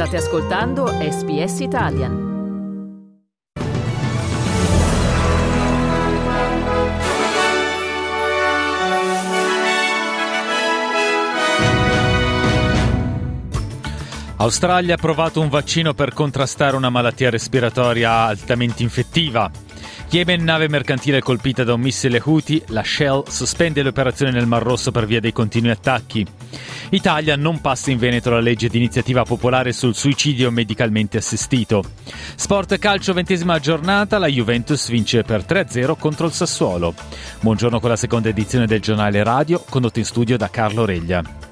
State ascoltando SBS Italian. Australia ha provato un vaccino per contrastare una malattia respiratoria altamente infettiva. Yemen, nave mercantile colpita da un missile Houthi, la Shell sospende le operazioni nel Mar Rosso per via dei continui attacchi. Italia non passa in Veneto la legge di iniziativa popolare sul suicidio medicalmente assistito. Sport calcio, ventesima giornata, la Juventus vince per 3-0 contro il Sassuolo. Buongiorno con la seconda edizione del giornale radio, condotto in studio da Carlo Reglia.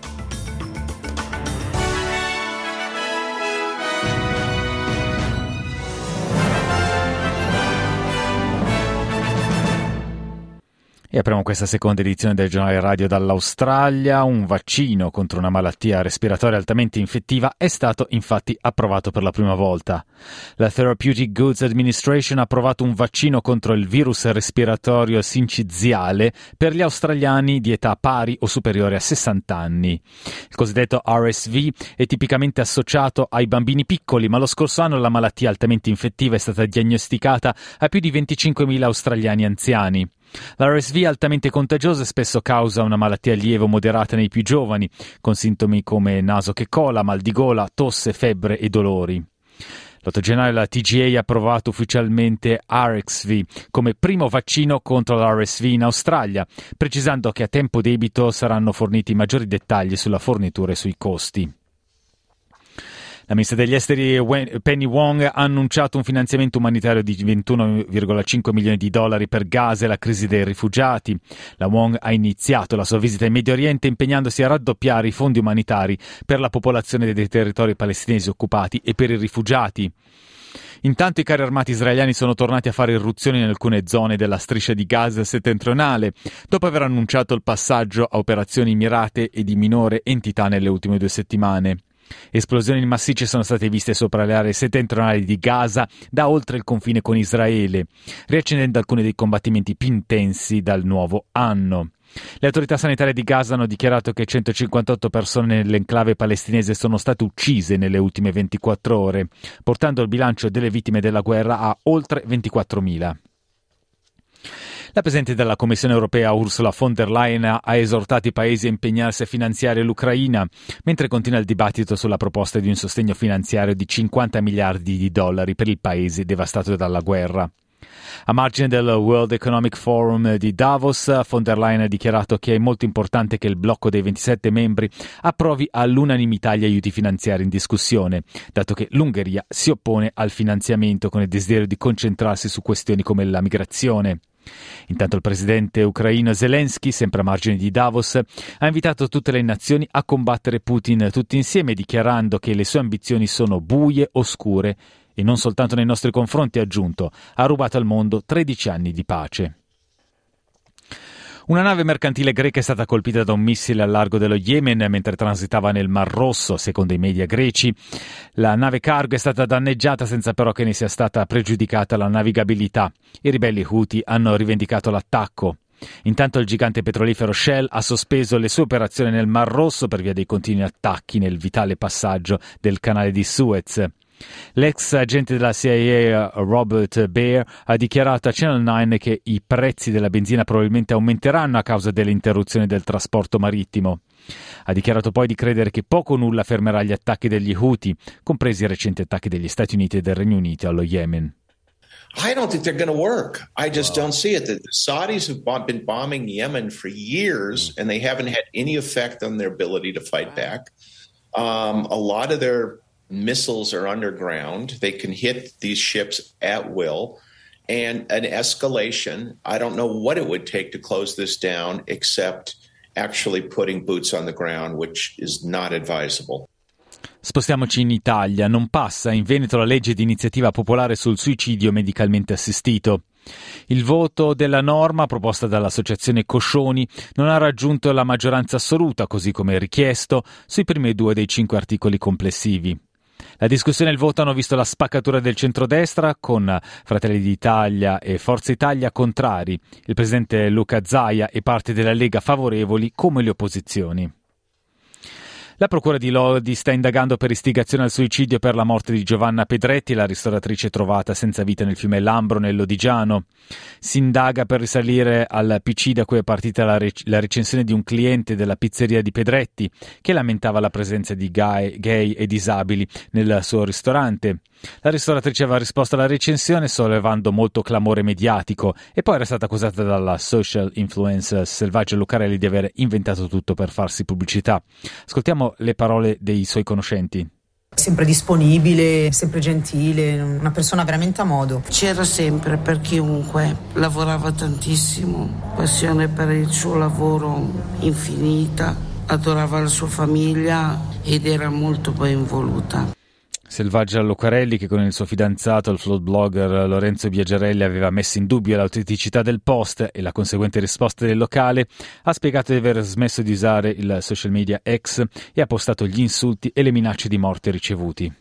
E apriamo questa seconda edizione del giornale radio dall'Australia. Un vaccino contro una malattia respiratoria altamente infettiva è stato infatti approvato per la prima volta. La Therapeutic Goods Administration ha approvato un vaccino contro il virus respiratorio sinciziale per gli australiani di età pari o superiore a 60 anni. Il cosiddetto RSV è tipicamente associato ai bambini piccoli, ma lo scorso anno la malattia altamente infettiva è stata diagnosticata a più di 25.000 australiani anziani. L'RSV è altamente contagiosa e spesso causa una malattia lieve o moderata nei più giovani, con sintomi come naso che cola, mal di gola, tosse, febbre e dolori. L'8 gennaio la TGA ha approvato ufficialmente RXV come primo vaccino contro l'RSV in Australia, precisando che a tempo debito saranno forniti maggiori dettagli sulla fornitura e sui costi. La ministra degli esteri Penny Wong ha annunciato un finanziamento umanitario di 21,5 milioni di dollari per Gaza e la crisi dei rifugiati. La Wong ha iniziato la sua visita in Medio Oriente impegnandosi a raddoppiare i fondi umanitari per la popolazione dei territori palestinesi occupati e per i rifugiati. Intanto i carri armati israeliani sono tornati a fare irruzioni in alcune zone della striscia di Gaza settentrionale, dopo aver annunciato il passaggio a operazioni mirate e di minore entità nelle ultime due settimane. Esplosioni massicce sono state viste sopra le aree settentrionali di Gaza da oltre il confine con Israele, riaccendendo alcuni dei combattimenti più intensi dal nuovo anno. Le autorità sanitarie di Gaza hanno dichiarato che 158 persone nell'enclave palestinese sono state uccise nelle ultime 24 ore, portando il bilancio delle vittime della guerra a oltre 24.000. La Presidente della Commissione europea Ursula von der Leyen ha esortato i paesi a impegnarsi a finanziare l'Ucraina, mentre continua il dibattito sulla proposta di un sostegno finanziario di 50 miliardi di dollari per il paese devastato dalla guerra. A margine del World Economic Forum di Davos, von der Leyen ha dichiarato che è molto importante che il blocco dei 27 membri approvi all'unanimità gli aiuti finanziari in discussione, dato che l'Ungheria si oppone al finanziamento con il desiderio di concentrarsi su questioni come la migrazione. Intanto il presidente ucraino Zelensky, sempre a margine di Davos, ha invitato tutte le nazioni a combattere Putin tutti insieme, dichiarando che le sue ambizioni sono buie, oscure e non soltanto nei nostri confronti, ha aggiunto, ha rubato al mondo 13 anni di pace. Una nave mercantile greca è stata colpita da un missile al largo dello Yemen mentre transitava nel Mar Rosso, secondo i media greci. La nave cargo è stata danneggiata senza però che ne sia stata pregiudicata la navigabilità. I ribelli Houthi hanno rivendicato l'attacco. Intanto il gigante petrolifero Shell ha sospeso le sue operazioni nel Mar Rosso per via dei continui attacchi nel vitale passaggio del canale di Suez. L'ex agente della CIA Robert Baer ha dichiarato a Channel 9 che i prezzi della benzina probabilmente aumenteranno a causa delle interruzioni del trasporto marittimo. Ha dichiarato poi di credere che poco o nulla fermerà gli attacchi degli Houthi, compresi i recenti attacchi degli Stati Uniti e del Regno Unito allo Yemen. I don't think they're going to work. I just don't see it. The Saudis have been bombing Yemen for years, and they haven't had any effect on their ability to fight back. Um, a lot of their missiles are underground. They can hit these ships at will. And an escalation, I don't know what it would take to close this down except actually putting boots on the ground, which is not advisable. Spostiamoci in Italia. Non passa in Veneto la legge di iniziativa popolare sul suicidio medicalmente assistito. Il voto della norma proposta dall'associazione Coscioni non ha raggiunto la maggioranza assoluta, così come richiesto, sui primi due dei cinque articoli complessivi. La discussione e il voto hanno visto la spaccatura del centrodestra con Fratelli d'Italia e Forza Italia contrari, il presidente Luca Zaia e parte della Lega favorevoli come le opposizioni. La Procura di Lodi sta indagando per istigazione al suicidio per la morte di Giovanna Pedretti, la ristoratrice trovata senza vita nel fiume Lambro nel Lodigiano. Si indaga per risalire al PC da cui è partita la, rec- la recensione di un cliente della pizzeria di Pedretti che lamentava la presenza di gay, gay e disabili nel suo ristorante. La ristoratrice aveva risposto alla recensione sollevando molto clamore mediatico e poi era stata accusata dalla social influencer Selvaggia Lucarelli di aver inventato tutto per farsi pubblicità. Ascoltiamo le parole dei suoi conoscenti. Sempre disponibile, sempre gentile, una persona veramente a modo. C'era sempre per chiunque, lavorava tantissimo, passione per il suo lavoro infinita, adorava la sua famiglia ed era molto ben voluta. Selvaggia Lucarelli, che con il suo fidanzato, il float blogger Lorenzo Biagiarelli, aveva messo in dubbio l'autenticità del post e la conseguente risposta del locale, ha spiegato di aver smesso di usare il social media X e ha postato gli insulti e le minacce di morte ricevuti.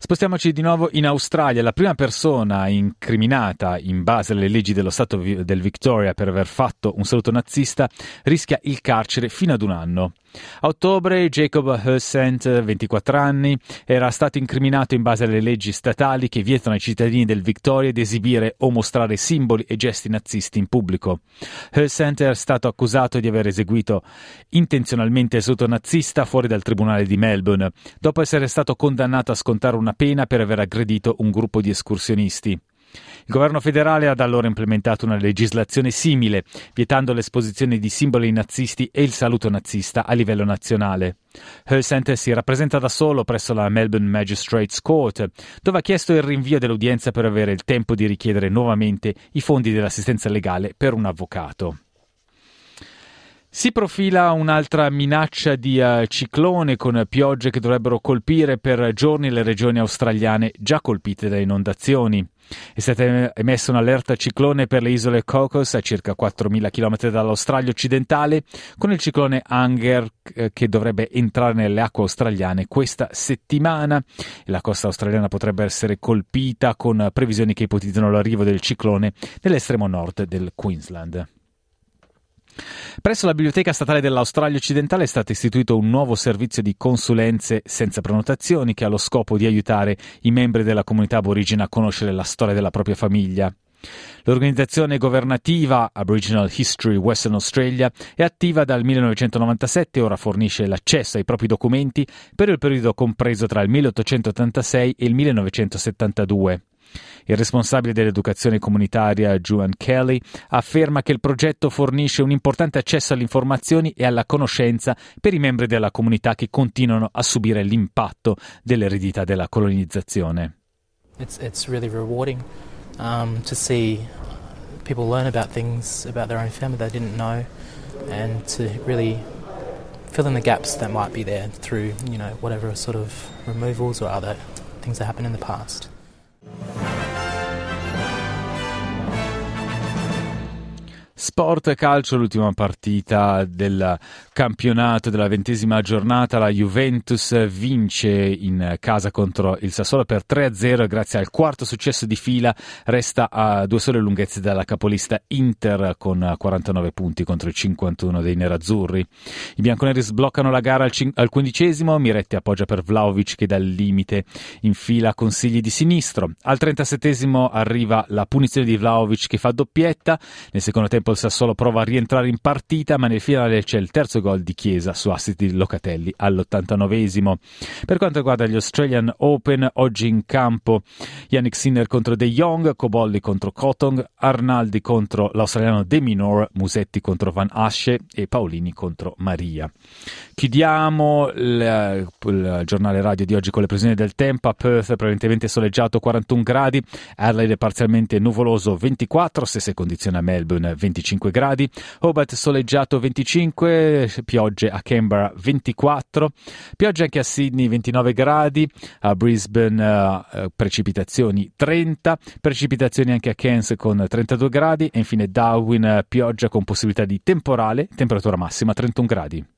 Spostiamoci di nuovo in Australia. La prima persona incriminata in base alle leggi dello Stato del Victoria per aver fatto un saluto nazista rischia il carcere fino ad un anno. A ottobre Jacob Hussent, 24 anni, era stato incriminato in base alle leggi statali che vietano ai cittadini del Victoria di esibire o mostrare simboli e gesti nazisti in pubblico. Hussent è stato accusato di aver eseguito intenzionalmente il saluto nazista fuori dal tribunale di Melbourne, dopo essere stato condannato a scontare una pena per aver aggredito un gruppo di escursionisti. Il governo federale ha da allora implementato una legislazione simile, vietando l'esposizione di simboli nazisti e il saluto nazista a livello nazionale. Hussent si rappresenta da solo presso la Melbourne Magistrates Court, dove ha chiesto il rinvio dell'udienza per avere il tempo di richiedere nuovamente i fondi dell'assistenza legale per un avvocato. Si profila un'altra minaccia di uh, ciclone con piogge che dovrebbero colpire per giorni le regioni australiane già colpite da inondazioni. È stata emessa un'allerta ciclone per le isole Cocos a circa 4.000 km dall'Australia occidentale, con il ciclone Anger eh, che dovrebbe entrare nelle acque australiane questa settimana. La costa australiana potrebbe essere colpita con previsioni che ipotizzano l'arrivo del ciclone nell'estremo nord del Queensland. Presso la Biblioteca Statale dell'Australia Occidentale è stato istituito un nuovo servizio di consulenze senza prenotazioni che ha lo scopo di aiutare i membri della comunità aborigena a conoscere la storia della propria famiglia. L'organizzazione governativa Aboriginal History Western Australia è attiva dal 1997 e ora fornisce l'accesso ai propri documenti per il periodo compreso tra il 1886 e il 1972. Il responsabile dell'educazione comunitaria Juan Kelly afferma che il progetto fornisce un importante accesso alle informazioni e alla conoscenza per i membri della comunità che continuano a subire l'impatto dell'eredità della colonizzazione. It's, it's really rewarding um, to see people learn about things about their own family they didn't know and to really fill in the gaps that might be there through, you know, whatever sort of removals or other things that happened in the past. Sport calcio, l'ultima partita del campionato della ventesima giornata. La Juventus vince in casa contro il Sassuolo per 3-0 grazie al quarto successo di fila resta a due sole lunghezze dalla capolista Inter con 49 punti contro i 51 dei nerazzurri. I bianconeri sbloccano la gara al, cin- al quindicesimo, Miretti appoggia per Vlaovic che dal limite infila consigli di sinistro. Al 37 arriva la punizione di Vlaovic che fa doppietta, nel secondo tempo tempo il Sassuolo prova a rientrare in partita, ma nel finale c'è il terzo gol di Chiesa su assist di Locatelli all'89esimo. Per quanto riguarda gli Australian Open, oggi in campo Yannick Sinner contro De Jong, Cobolli contro Cotong, Arnaldi contro l'australiano De Minor, Musetti contro Van Asche e Paolini contro Maria. Chiudiamo il, il giornale radio di oggi con le previsioni del tempo. A Perth prevalentemente soleggiato 41 gradi, Adelaide parzialmente nuvoloso 24, stesse condizioni a Melbourne 25 25 gradi, Hobart soleggiato 25, piogge a Canberra 24, piogge anche a Sydney 29 gradi, a Brisbane uh, precipitazioni 30, precipitazioni anche a Cairns con 32 gradi e infine Darwin uh, pioggia con possibilità di temporale, temperatura massima 31 gradi.